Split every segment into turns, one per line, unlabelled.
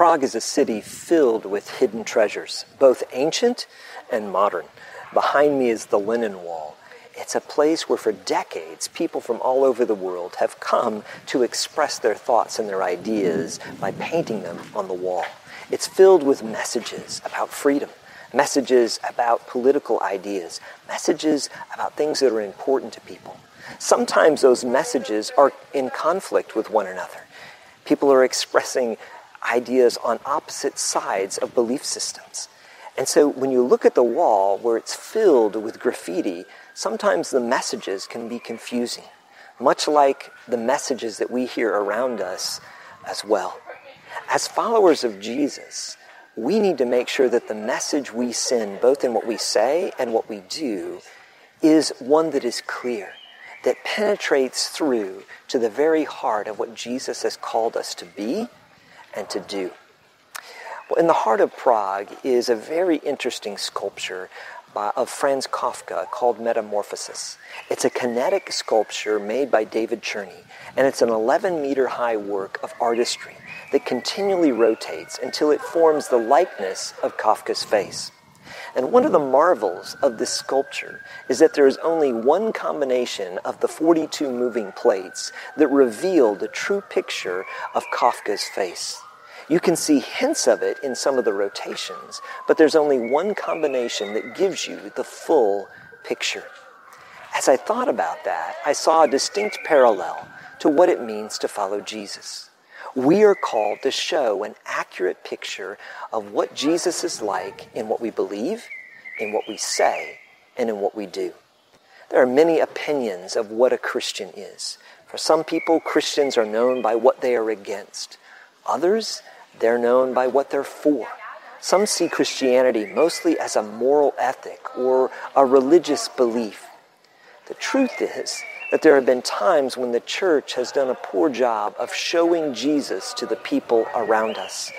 Prague is a city filled with hidden treasures, both ancient and modern. Behind me is the Lennon Wall. It's a place where for decades people from all over the world have come to express their thoughts and their ideas by painting them on the wall. It's filled with messages about freedom, messages about political ideas, messages about things that are important to people. Sometimes those messages are in conflict with one another. People are expressing ideas on opposite sides of belief systems. And so when you look at the wall where it's filled with graffiti, sometimes the messages can be confusing, much like the messages that we hear around us as well. As followers of Jesus, we need to make sure that the message we send, both in what we say and what we do, is one that is clear, that penetrates through to the very heart of what Jesus has called us to be and to do. Well, in the heart of Prague is a very interesting sculpture by, of Franz Kafka called Metamorphosis. It's a kinetic sculpture made by David Czerny, and it's an 11 meter high work of artistry that continually rotates until it forms the likeness of Kafka's face. And one of the marvels of this sculpture is that there is only one combination of the 42 moving plates that reveal the true picture of Kafka's face. You can see hints of it in some of the rotations, but there's only one combination that gives you the full picture. As I thought about that, I saw a distinct parallel to what it means to follow Jesus. We are called to show an accurate picture of what Jesus is like in what we believe, in what we say, and in what we do. There are many opinions of what a Christian is. For some people, Christians are known by what they are against. Others, they're known by what they're for. Some see Christianity mostly as a moral ethic or a religious belief. The truth is that there have been times when the church has done a poor job of showing Jesus to the people around us.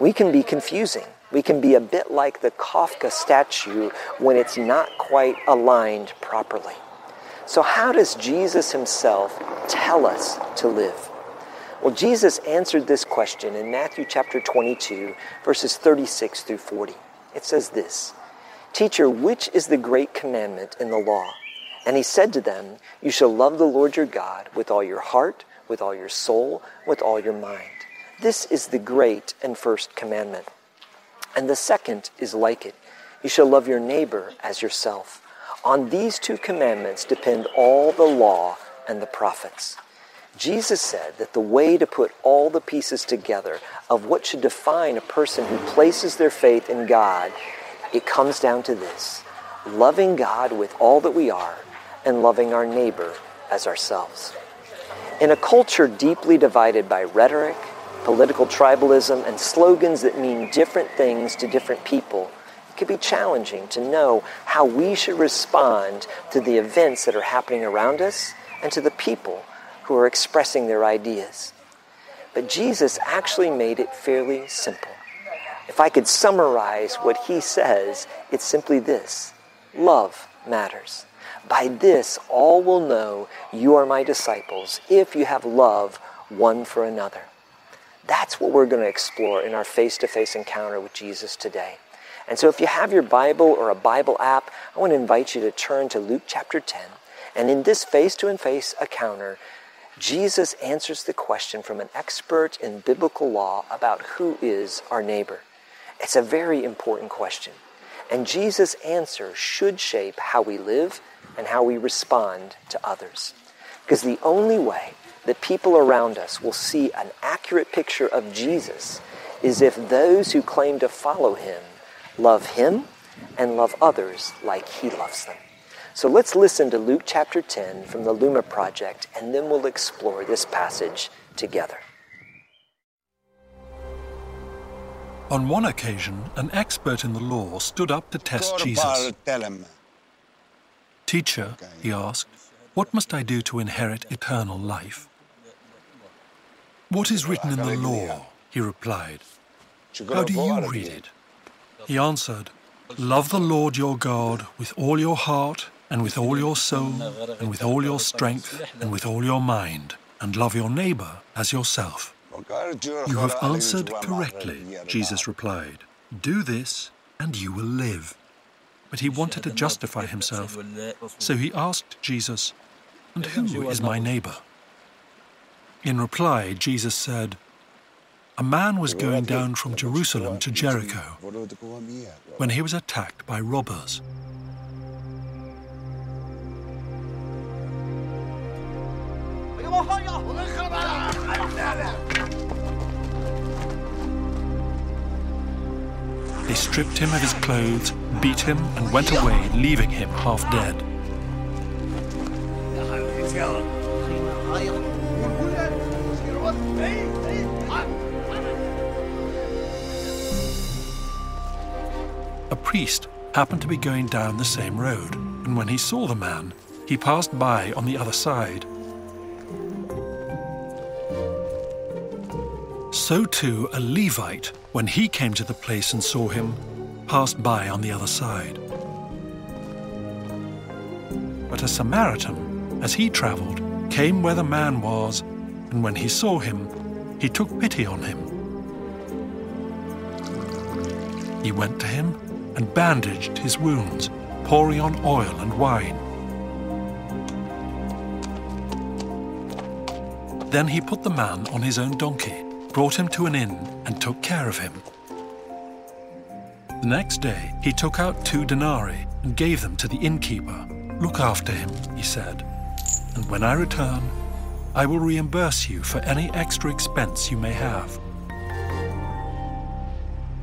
We can be confusing. We can be a bit like the Kafka statue when it's not quite aligned properly. So, how does Jesus himself tell us to live? Well, Jesus answered this question in Matthew chapter 22, verses 36 through 40. It says this Teacher, which is the great commandment in the law? And he said to them, You shall love the Lord your God with all your heart, with all your soul, with all your mind. This is the great and first commandment. And the second is like it You shall love your neighbor as yourself. On these two commandments depend all the law and the prophets. Jesus said that the way to put all the pieces together of what should define a person who places their faith in God, it comes down to this loving God with all that we are and loving our neighbor as ourselves. In a culture deeply divided by rhetoric, political tribalism, and slogans that mean different things to different people, it can be challenging to know how we should respond to the events that are happening around us and to the people who are expressing their ideas. But Jesus actually made it fairly simple. If I could summarize what he says, it's simply this love matters. By this, all will know you are my disciples if you have love one for another. That's what we're going to explore in our face to face encounter with Jesus today. And so, if you have your Bible or a Bible app, I want to invite you to turn to Luke chapter 10. And in this face to face encounter, Jesus answers the question from an expert in biblical law about who is our neighbor. It's a very important question. And Jesus' answer should shape how we live and how we respond to others. Because the only way that people around us will see an accurate picture of Jesus is if those who claim to follow him love him and love others like he loves them. So let's listen to Luke chapter 10 from the Lumo Project, and then we'll explore this passage together.
On one occasion, an expert in the law stood up to test Jesus. Teacher, he asked, what must I do to inherit eternal life? What is written in the law? He replied. How do you read it? He answered, Love the Lord your God with all your heart, and with all your soul, and with all your strength, and with all your mind, and love your neighbor as yourself. You have answered correctly, Jesus replied. Do this, and you will live. But he wanted to justify himself, so he asked Jesus, And who is my neighbor? In reply, Jesus said, A man was going down from Jerusalem to Jericho when he was attacked by robbers. They stripped him of his clothes, beat him, and went away, leaving him half dead. A priest happened to be going down the same road, and when he saw the man, he passed by on the other side. So too a Levite, when he came to the place and saw him, passed by on the other side. But a Samaritan, as he travelled, came where the man was, and when he saw him, he took pity on him. He went to him and bandaged his wounds, pouring on oil and wine. Then he put the man on his own donkey brought him to an inn, and took care of him. The next day, he took out two denarii and gave them to the innkeeper. Look after him, he said, and when I return, I will reimburse you for any extra expense you may have.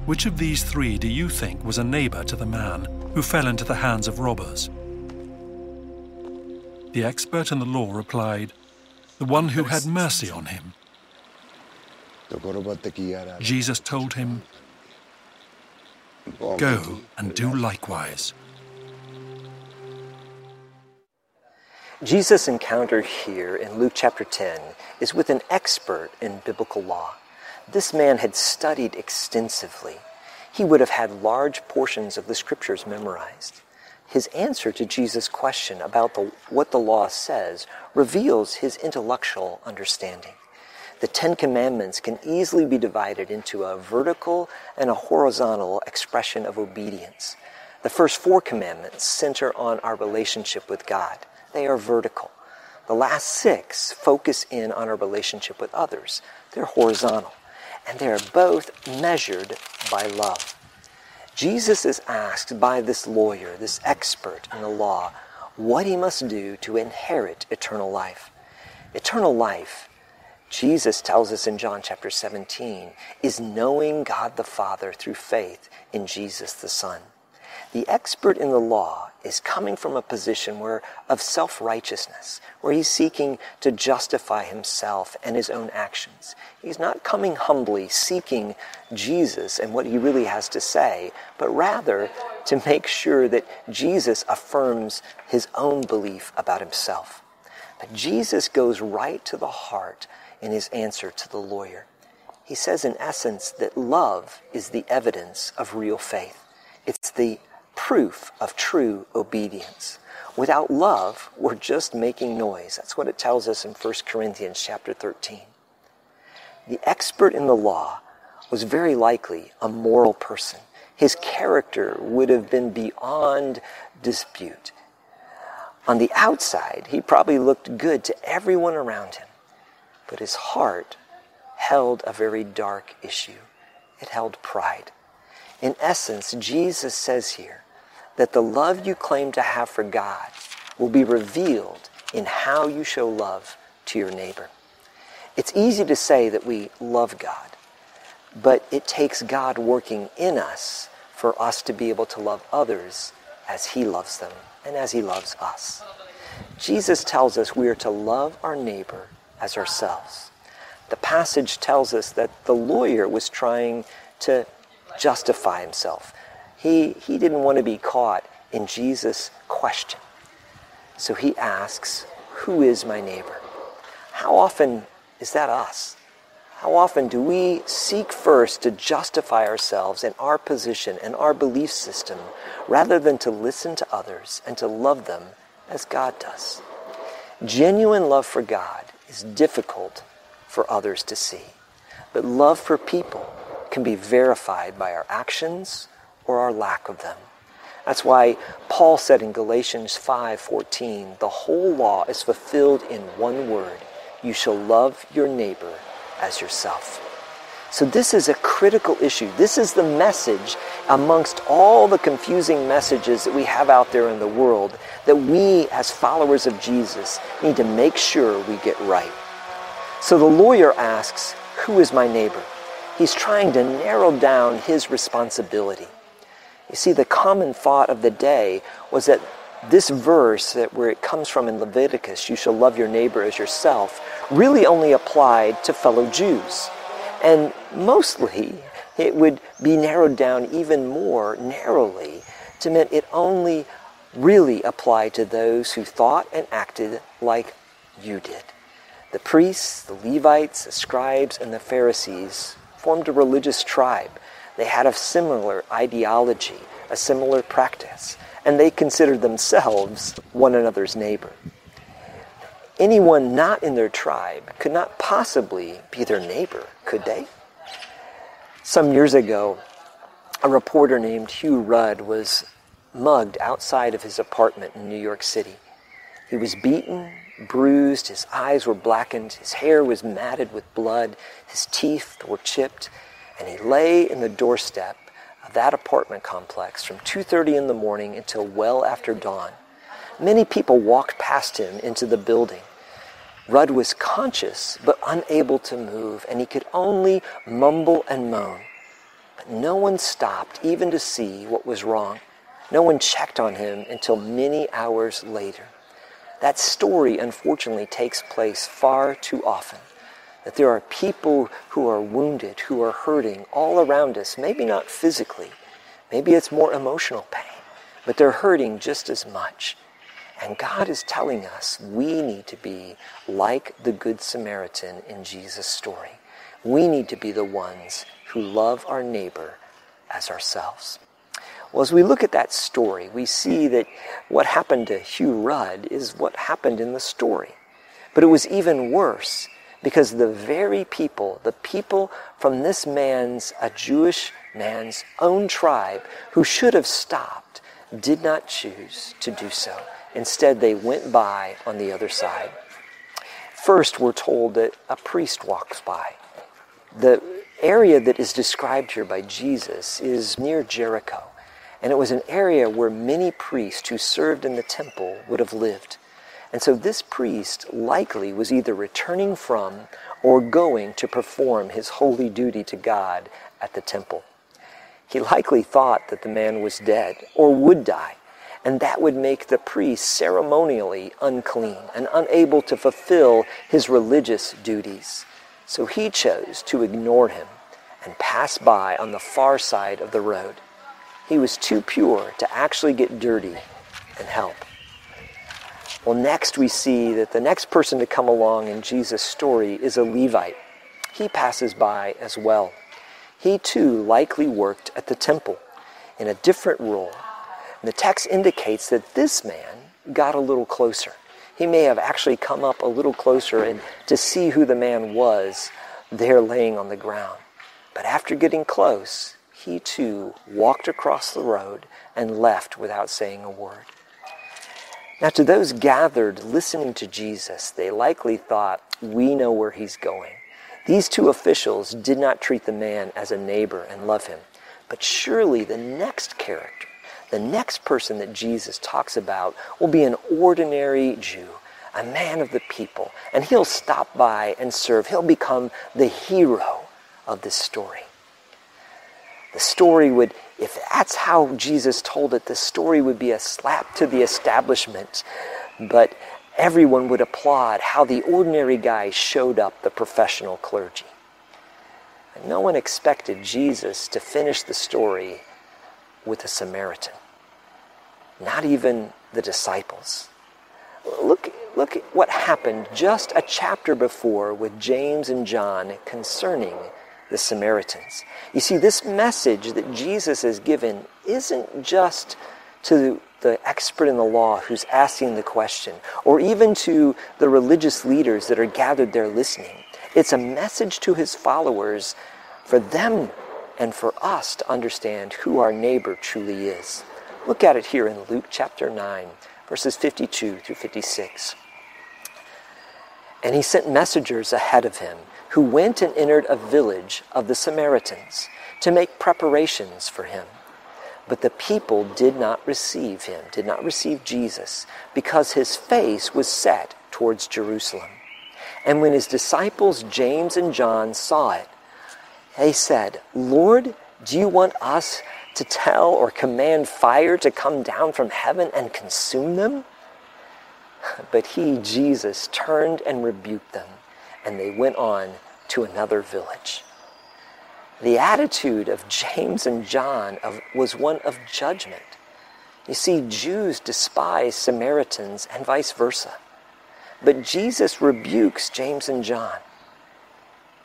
Which of these three do you think was a neighbor to the man who fell into the hands of robbers? The expert in the law replied, The one who had mercy on him. Jesus told him, Go and do likewise.
Jesus' encounter here in Luke chapter 10 is with an expert in biblical law. This man had studied extensively. He would have had large portions of the scriptures memorized. His answer to Jesus' question about the, what the law says reveals his intellectual understanding the Ten Commandments can easily be divided into a vertical and a horizontal expression of obedience. The first four commandments center on our relationship with God. They are vertical. The last six focus in on our relationship with others. They're horizontal. And they are both measured by love. Jesus is asked by this lawyer, this expert in the law, what he must do to inherit eternal life. Eternal life Jesus tells us in John chapter 17, is knowing God the Father through faith in Jesus the Son. The expert in the law is coming from a position where of self-righteousness, where he's seeking to justify himself and his own actions. He's not coming humbly seeking Jesus and what he really has to say, but rather to make sure that Jesus affirms his own belief about himself. But Jesus goes right to the heart in his answer to the lawyer. He says, in essence, that love is the evidence of real faith. It's the proof of true obedience. Without love, we're just making noise. That's what it tells us in 1 Corinthians chapter 13. The expert in the law was very likely a moral person. His character would have been beyond dispute. On the outside, he probably looked good to everyone around him. But his heart held a very dark issue. It held pride. In essence, Jesus says here that the love you claim to have for God will be revealed in how you show love to your neighbor. It's easy to say that we love God, but it takes God working in us for us to be able to love others as He loves them and as He loves us. Jesus tells us we are to love our neighbor as ourselves. The passage tells us that the lawyer was trying to justify himself. He, he didn't want to be caught in Jesus' question. So he asks, Who is my neighbor? How often is that us? How often do we seek first to justify ourselves and our position and our belief system rather than to listen to others and to love them as God does? Genuine love for God is difficult for others to see. But love for people can be verified by our actions or our lack of them. That's why Paul said in Galatians 5:14, "The whole law is fulfilled in one word: you shall love your neighbor as yourself." So this is a critical issue. This is the message amongst all the confusing messages that we have out there in the world that we as followers of Jesus need to make sure we get right. So the lawyer asks, "Who is my neighbor?" He's trying to narrow down his responsibility. You see, the common thought of the day was that this verse, that where it comes from in Leviticus, you shall love your neighbor as yourself, really only applied to fellow Jews. And mostly, it would be narrowed down even more narrowly to mean it only really applied to those who thought and acted like you did. The priests, the Levites, the scribes, and the Pharisees formed a religious tribe. They had a similar ideology, a similar practice, and they considered themselves one another's neighbor. Anyone not in their tribe could not possibly be their neighbor, could they? Some years ago, a reporter named Hugh Rudd was mugged outside of his apartment in New York City. He was beaten, bruised, his eyes were blackened, his hair was matted with blood, his teeth were chipped, and he lay in the doorstep of that apartment complex from 2:30 in the morning until well after dawn. Many people walked past him into the building. Rudd was conscious but unable to move, and he could only mumble and moan. But no one stopped even to see what was wrong. No one checked on him until many hours later. That story, unfortunately, takes place far too often. That there are people who are wounded, who are hurting all around us, maybe not physically, maybe it's more emotional pain, but they're hurting just as much. And God is telling us we need to be like the Good Samaritan in Jesus' story. We need to be the ones who love our neighbor as ourselves. Well, as we look at that story, we see that what happened to Hugh Rudd is what happened in the story. But it was even worse because the very people, the people from this man's, a Jewish man's own tribe, who should have stopped, did not choose to do so. Instead, they went by on the other side. First, we're told that a priest walks by. The area that is described here by Jesus is near Jericho. And it was an area where many priests who served in the temple would have lived. And so this priest likely was either returning from or going to perform his holy duty to God at the temple. He likely thought that the man was dead or would die, and that would make the priest ceremonially unclean and unable to fulfill his religious duties. So he chose to ignore him and pass by on the far side of the road. He was too pure to actually get dirty and help. Well, next we see that the next person to come along in Jesus' story is a Levite. He passes by as well. He too likely worked at the temple in a different role. The text indicates that this man got a little closer. He may have actually come up a little closer and to see who the man was there laying on the ground. But after getting close, he too walked across the road and left without saying a word. Now, to those gathered listening to Jesus, they likely thought, We know where he's going. These two officials did not treat the man as a neighbor and love him. But surely the next character, the next person that Jesus talks about, will be an ordinary Jew, a man of the people, and he'll stop by and serve. He'll become the hero of this story. The story would, if that's how Jesus told it, the story would be a slap to the establishment. But everyone would applaud how the ordinary guy showed up the professional clergy. No one expected Jesus to finish the story with a Samaritan. Not even the disciples. Look, look at what happened just a chapter before with James and John concerning the Samaritans. You see, this message that Jesus has given isn't just to the expert in the law who's asking the question, or even to the religious leaders that are gathered there listening. It's a message to his followers for them and for us to understand who our neighbor truly is. Look at it here in Luke chapter 9, verses 52 through 56. And he sent messengers ahead of him who went and entered a village of the Samaritans to make preparations for him. But the people did not receive him, did not receive Jesus, because his face was set towards Jerusalem. And when his disciples James and John saw it, they said, Lord, do you want us to tell or command fire to come down from heaven and consume them? But he, Jesus, turned and rebuked them, and they went on to another village. The attitude of James and John of, was one of judgment. You see, Jews despise Samaritans and vice versa. But Jesus rebukes James and John.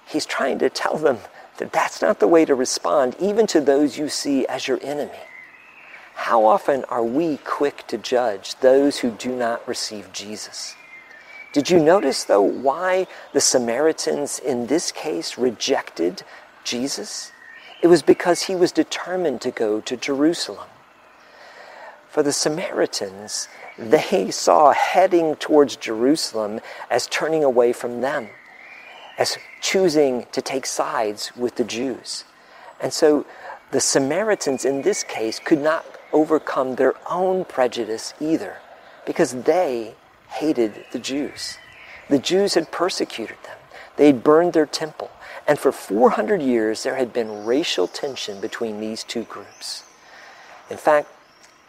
He's trying to tell them that that's not the way to respond, even to those you see as your enemy. How often are we quick to judge those who do not receive Jesus? Did you notice, though, why the Samaritans in this case rejected Jesus? It was because he was determined to go to Jerusalem. For the Samaritans, they saw heading towards Jerusalem as turning away from them, as choosing to take sides with the Jews. And so the Samaritans in this case could not overcome their own prejudice either, because they hated the Jews. The Jews had persecuted them. They had burned their temple. And for 400 years, there had been racial tension between these two groups. In fact,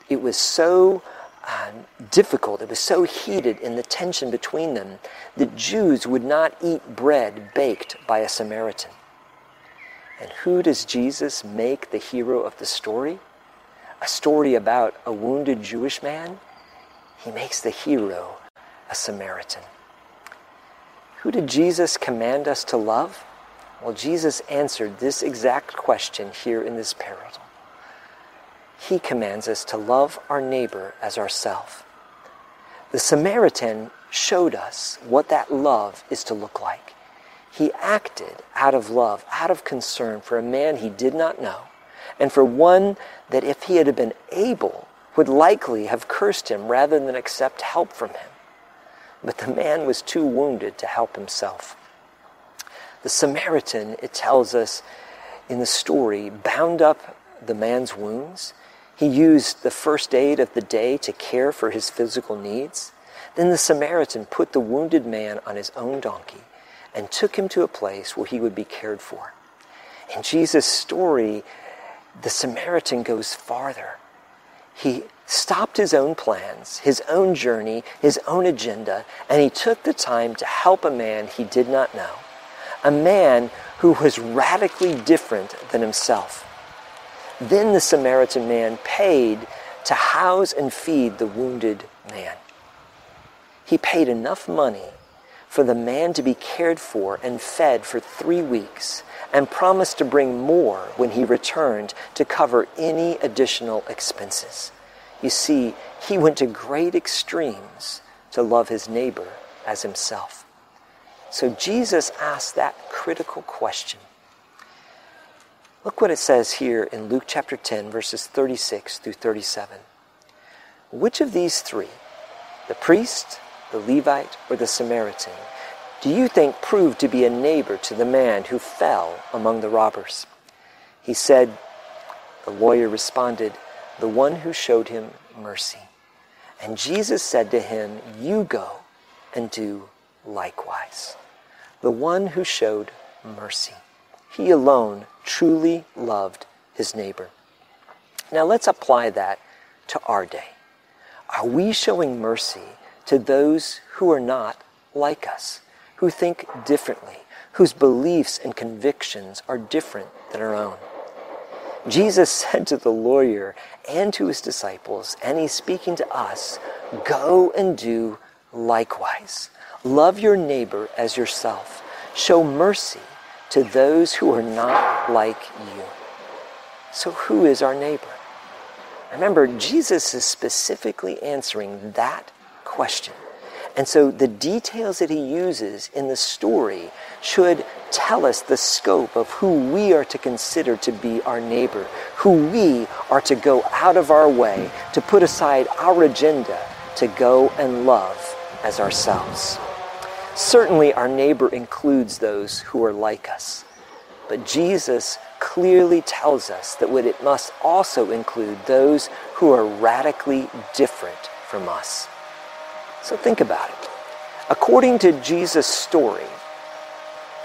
it was so uh, difficult, it was so heated in the tension between them that Jews would not eat bread baked by a Samaritan. And who does Jesus make the hero of the story? A story about a wounded Jewish man? He makes the hero a Samaritan. Who did Jesus command us to love? Well, Jesus answered this exact question here in this parable. He commands us to love our neighbor as ourself. The Samaritan showed us what that love is to look like. He acted out of love, out of concern for a man he did not know, and for one that if he had been able, would likely have cursed him rather than accept help from him. But the man was too wounded to help himself. The Samaritan, it tells us in the story, bound up the man's wounds. He used the first aid of the day to care for his physical needs. Then the Samaritan put the wounded man on his own donkey and took him to a place where he would be cared for. In Jesus' story, the Samaritan goes farther. He stopped his own plans, his own journey, his own agenda, and he took the time to help a man he did not know, a man who was radically different than himself. Then the Samaritan man paid to house and feed the wounded man. He paid enough money for the man to be cared for and fed for three weeks and promised to bring more when he returned to cover any additional expenses. You see, he went to great extremes to love his neighbor as himself. So Jesus asked that critical question. Look what it says here in Luke chapter 10, verses 36 through 37. Which of these three, the priest, the Levite, or the Samaritan, do you think proved to be a neighbor to the man who fell among the robbers? He said, the lawyer responded, the one who showed him mercy. And Jesus said to him, You go and do likewise. The one who showed mercy. He alone truly loved his neighbor. Now let's apply that to our day. Are we showing mercy to those who are not like us, who think differently, whose beliefs and convictions are different than our own? Jesus said to the lawyer and to his disciples, and he's speaking to us, go and do likewise. Love your neighbor as yourself. Show mercy to those who are not like you. So, who is our neighbor? Remember, Jesus is specifically answering that question. And so the details that he uses in the story should tell us the scope of who we are to consider to be our neighbor, who we are to go out of our way to put aside our agenda to go and love as ourselves. Certainly, our neighbor includes those who are like us. But Jesus clearly tells us that it must also include those who are radically different from us. So think about it. According to Jesus' story,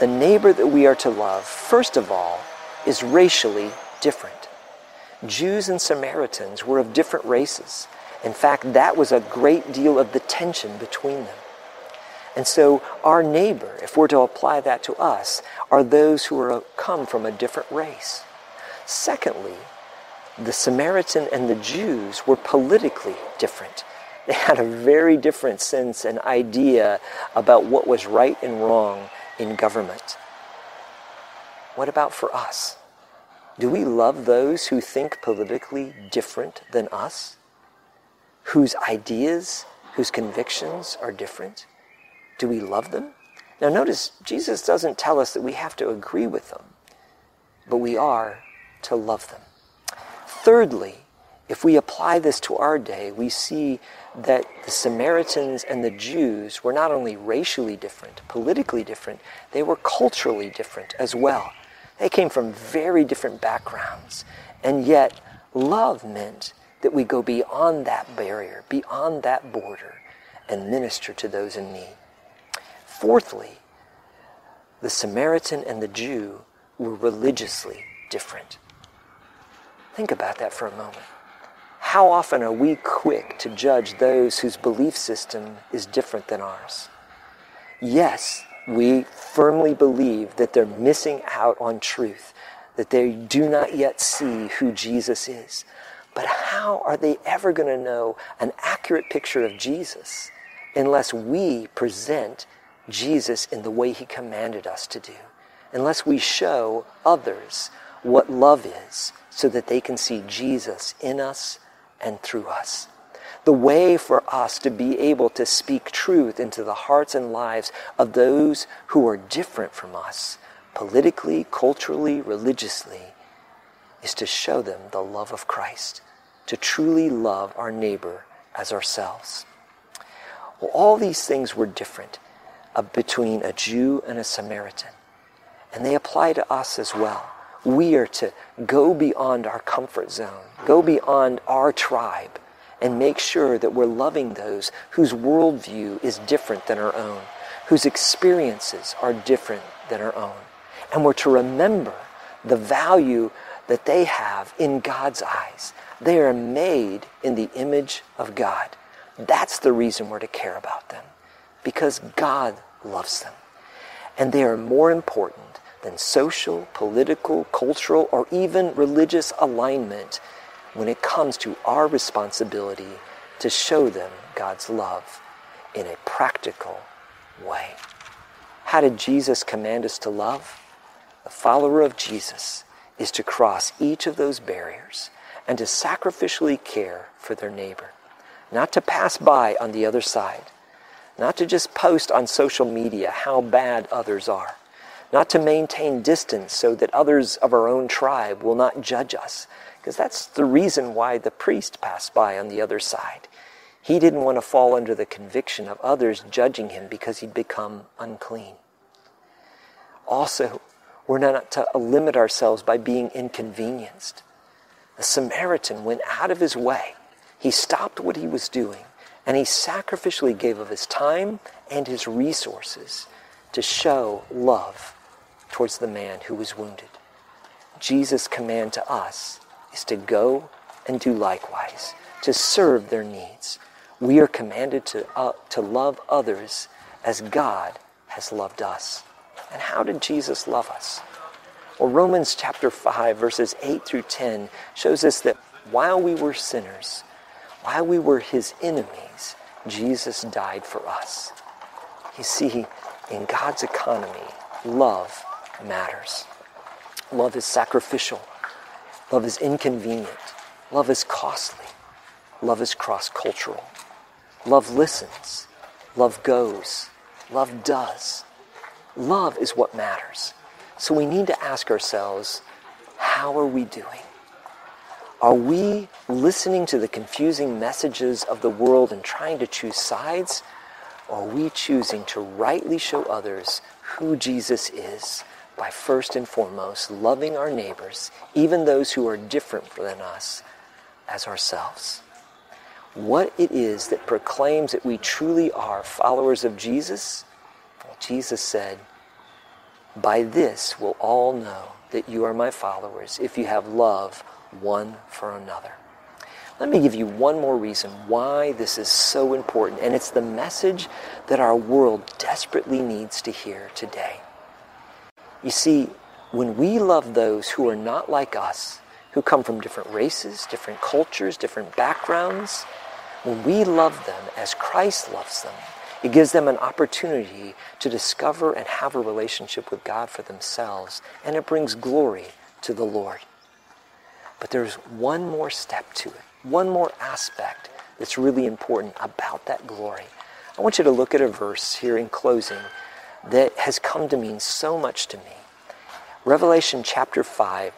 the neighbor that we are to love, first of all, is racially different. Jews and Samaritans were of different races. In fact, that was a great deal of the tension between them. And so, our neighbor, if we're to apply that to us, are those who are come from a different race. Secondly, the Samaritan and the Jews were politically different. They had a very different sense and idea about what was right and wrong in government. What about for us? Do we love those who think politically different than us? Whose ideas, whose convictions are different? Do we love them? Now, notice Jesus doesn't tell us that we have to agree with them, but we are to love them. Thirdly, if we apply this to our day, we see that the Samaritans and the Jews were not only racially different, politically different, they were culturally different as well. They came from very different backgrounds. And yet, love meant that we go beyond that barrier, beyond that border, and minister to those in need. Fourthly, the Samaritan and the Jew were religiously different. Think about that for a moment. How often are we quick to judge those whose belief system is different than ours? Yes, we firmly believe that they're missing out on truth, that they do not yet see who Jesus is. But how are they ever going to know an accurate picture of Jesus unless we present Jesus in the way he commanded us to do? Unless we show others what love is so that they can see Jesus in us and through us. The way for us to be able to speak truth into the hearts and lives of those who are different from us, politically, culturally, religiously, is to show them the love of Christ, to truly love our neighbor as ourselves. Well, all these things were different Uh, between a Jew and a Samaritan, and they apply to us as well we are to go beyond our comfort zone, go beyond our tribe, and make sure that we're loving those whose worldview is different than our own, whose experiences are different than our own. And we're to remember the value that they have in God's eyes. They are made in the image of God. That's the reason we're to care about them, because God loves them. And they are more important than social, political, cultural, or even religious alignment when it comes to our responsibility to show them God's love in a practical way. How did Jesus command us to love? The follower of Jesus is to cross each of those barriers and to sacrificially care for their neighbor, not to pass by on the other side, not to just post on social media how bad others are not to maintain distance so that others of our own tribe will not judge us, because that's the reason why the priest passed by on the other side. He didn't want to fall under the conviction of others judging him because he'd become unclean. Also, we're not to limit ourselves by being inconvenienced. The Samaritan went out of his way. He stopped what he was doing and he sacrificially gave of his time and his resources to show love towards the man who was wounded. Jesus' command to us is to go and do likewise, to serve their needs. We are commanded to, uh, to love others as God has loved us. And how did Jesus love us? Well, Romans chapter 5, verses 8 through 10 shows us that while we were sinners, while we were his enemies, Jesus died for us. You see, in God's economy, love matters. Love is sacrificial. Love is inconvenient. Love is costly. Love is cross cultural. Love listens. Love goes. Love does. Love is what matters. So we need to ask ourselves, how are we doing? Are we listening to the confusing messages of the world and trying to choose sides? Or are we choosing to rightly show others who Jesus is by first and foremost loving our neighbors, even those who are different than us, as ourselves? What it is that proclaims that we truly are followers of Jesus? Jesus said, By this will all know that you are my followers if you have love one for another. Let me give you one more reason why this is so important, and it's the message that our world desperately needs to hear today. You see, when we love those who are not like us, who come from different races, different cultures, different backgrounds, when we love them as Christ loves them, it gives them an opportunity to discover and have a relationship with God for themselves, and it brings glory to the Lord. But there's one more step to it, one more aspect that's really important about that glory. I want you to look at a verse here in closing that has come to mean so much to me. Revelation chapter 5.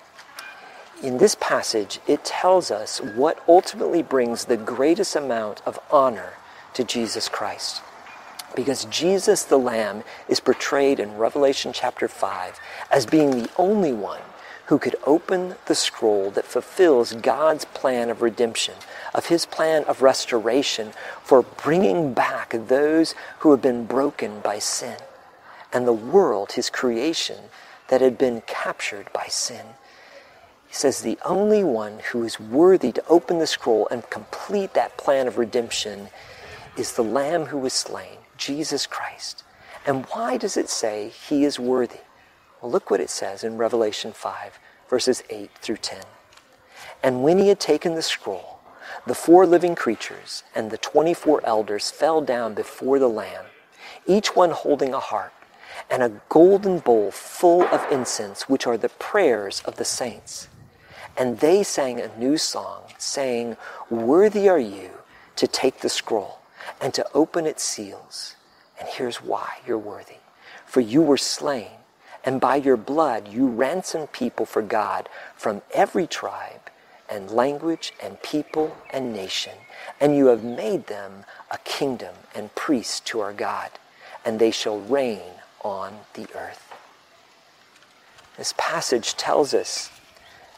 In this passage, it tells us what ultimately brings the greatest amount of honor to Jesus Christ. Because Jesus the Lamb is portrayed in Revelation chapter 5 as being the only one who could open the scroll that fulfills God's plan of redemption, of his plan of restoration for bringing back those who have been broken by sin, and the world, his creation, that had been captured by sin. He says, The only one who is worthy to open the scroll and complete that plan of redemption is the Lamb who was slain, Jesus Christ. And why does it say he is worthy? Well, look what it says in Revelation 5, verses 8 through 10. And when he had taken the scroll, the four living creatures and the 24 elders fell down before the Lamb, each one holding a harp and a golden bowl full of incense, which are the prayers of the saints. And they sang a new song, saying, Worthy are you to take the scroll and to open its seals. And here's why you're worthy. For you were slain and by your blood you ransom people for God from every tribe and language and people and nation. And you have made them a kingdom and priests to our God, and they shall reign on the earth. This passage tells us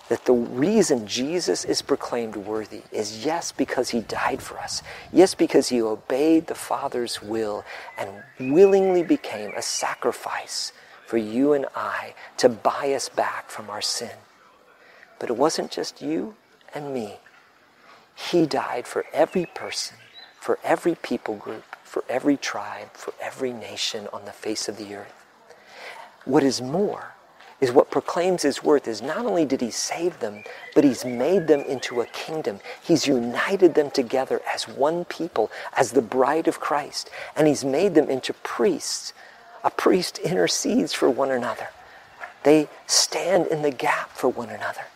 that the reason Jesus is proclaimed worthy is yes, because he died for us. Yes, because he obeyed the Father's will and willingly became a sacrifice for you and I to buy us back from our sin. But it wasn't just you and me. He died for every person, for every people group, for every tribe, for every nation on the face of the earth. What is more, is what proclaims his worth is not only did he save them, but he's made them into a kingdom. He's united them together as one people, as the bride of Christ, and he's made them into priests a priest intercedes for one another. They stand in the gap for one another.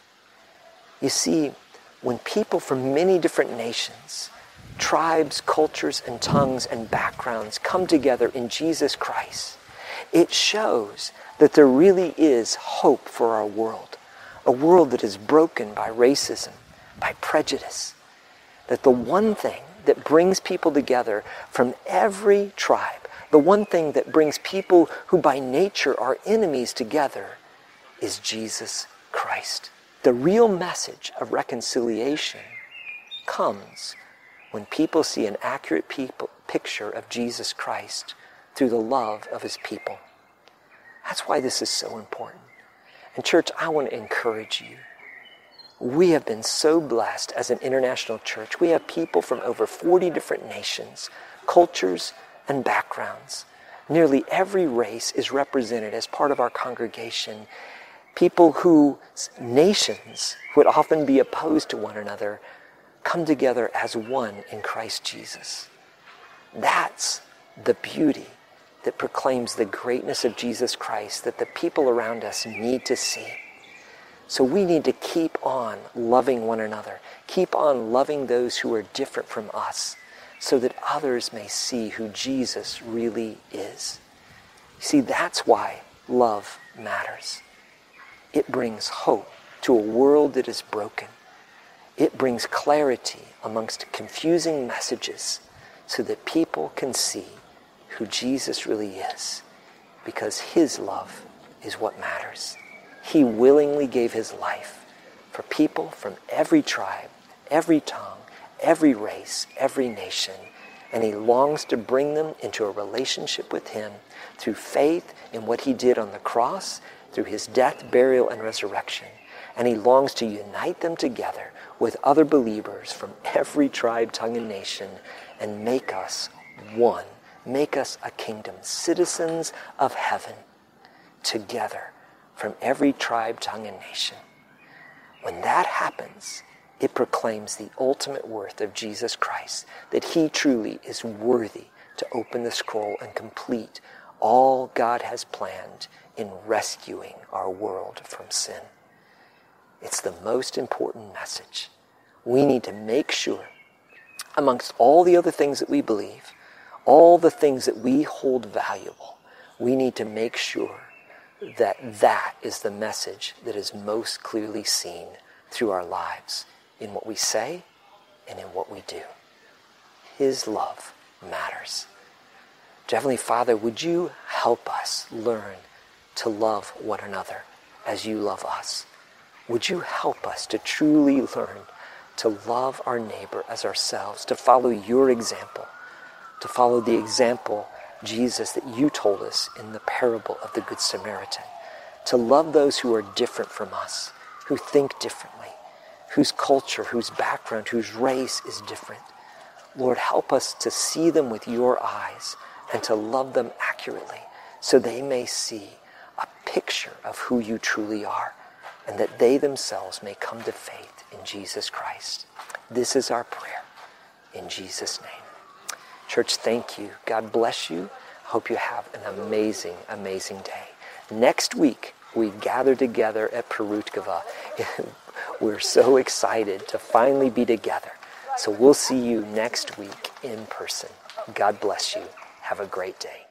You see, when people from many different nations, tribes, cultures, and tongues and backgrounds come together in Jesus Christ, it shows that there really is hope for our world. A world that is broken by racism, by prejudice. That the one thing that brings people together from every tribe, the one thing that brings people who by nature are enemies together is Jesus Christ. The real message of reconciliation comes when people see an accurate people, picture of Jesus Christ through the love of his people. That's why this is so important. And, church, I want to encourage you. We have been so blessed as an international church. We have people from over 40 different nations, cultures, and backgrounds. Nearly every race is represented as part of our congregation. People who nations would often be opposed to one another come together as one in Christ Jesus. That's the beauty that proclaims the greatness of Jesus Christ that the people around us need to see. So we need to keep on loving one another, keep on loving those who are different from us so that others may see who Jesus really is. See, that's why love matters. It brings hope to a world that is broken. It brings clarity amongst confusing messages so that people can see who Jesus really is because his love is what matters. He willingly gave his life for people from every tribe, every tongue, every race, every nation, and he longs to bring them into a relationship with him through faith in what he did on the cross, through his death, burial, and resurrection. And he longs to unite them together with other believers from every tribe, tongue, and nation and make us one. Make us a kingdom, citizens of heaven, together from every tribe, tongue, and nation. When that happens, it proclaims the ultimate worth of Jesus Christ, that he truly is worthy to open the scroll and complete all God has planned in rescuing our world from sin. It's the most important message. We need to make sure, amongst all the other things that we believe, all the things that we hold valuable, we need to make sure that that is the message that is most clearly seen through our lives in what we say and in what we do. His love matters. Heavenly Father, would you help us learn to love one another as you love us? Would you help us to truly learn to love our neighbor as ourselves, to follow your example, to follow the example, Jesus, that you told us in the parable of the Good Samaritan, to love those who are different from us, who think differently, whose culture, whose background, whose race is different. Lord, help us to see them with your eyes and to love them accurately so they may see a picture of who you truly are and that they themselves may come to faith in Jesus Christ. This is our prayer in Jesus' name. Church, thank you. God bless you. Hope you have an amazing, amazing day. Next week, we gather together at Perutkava. We're so excited to finally be together. So we'll see you next week in person. God bless you. Have a great day.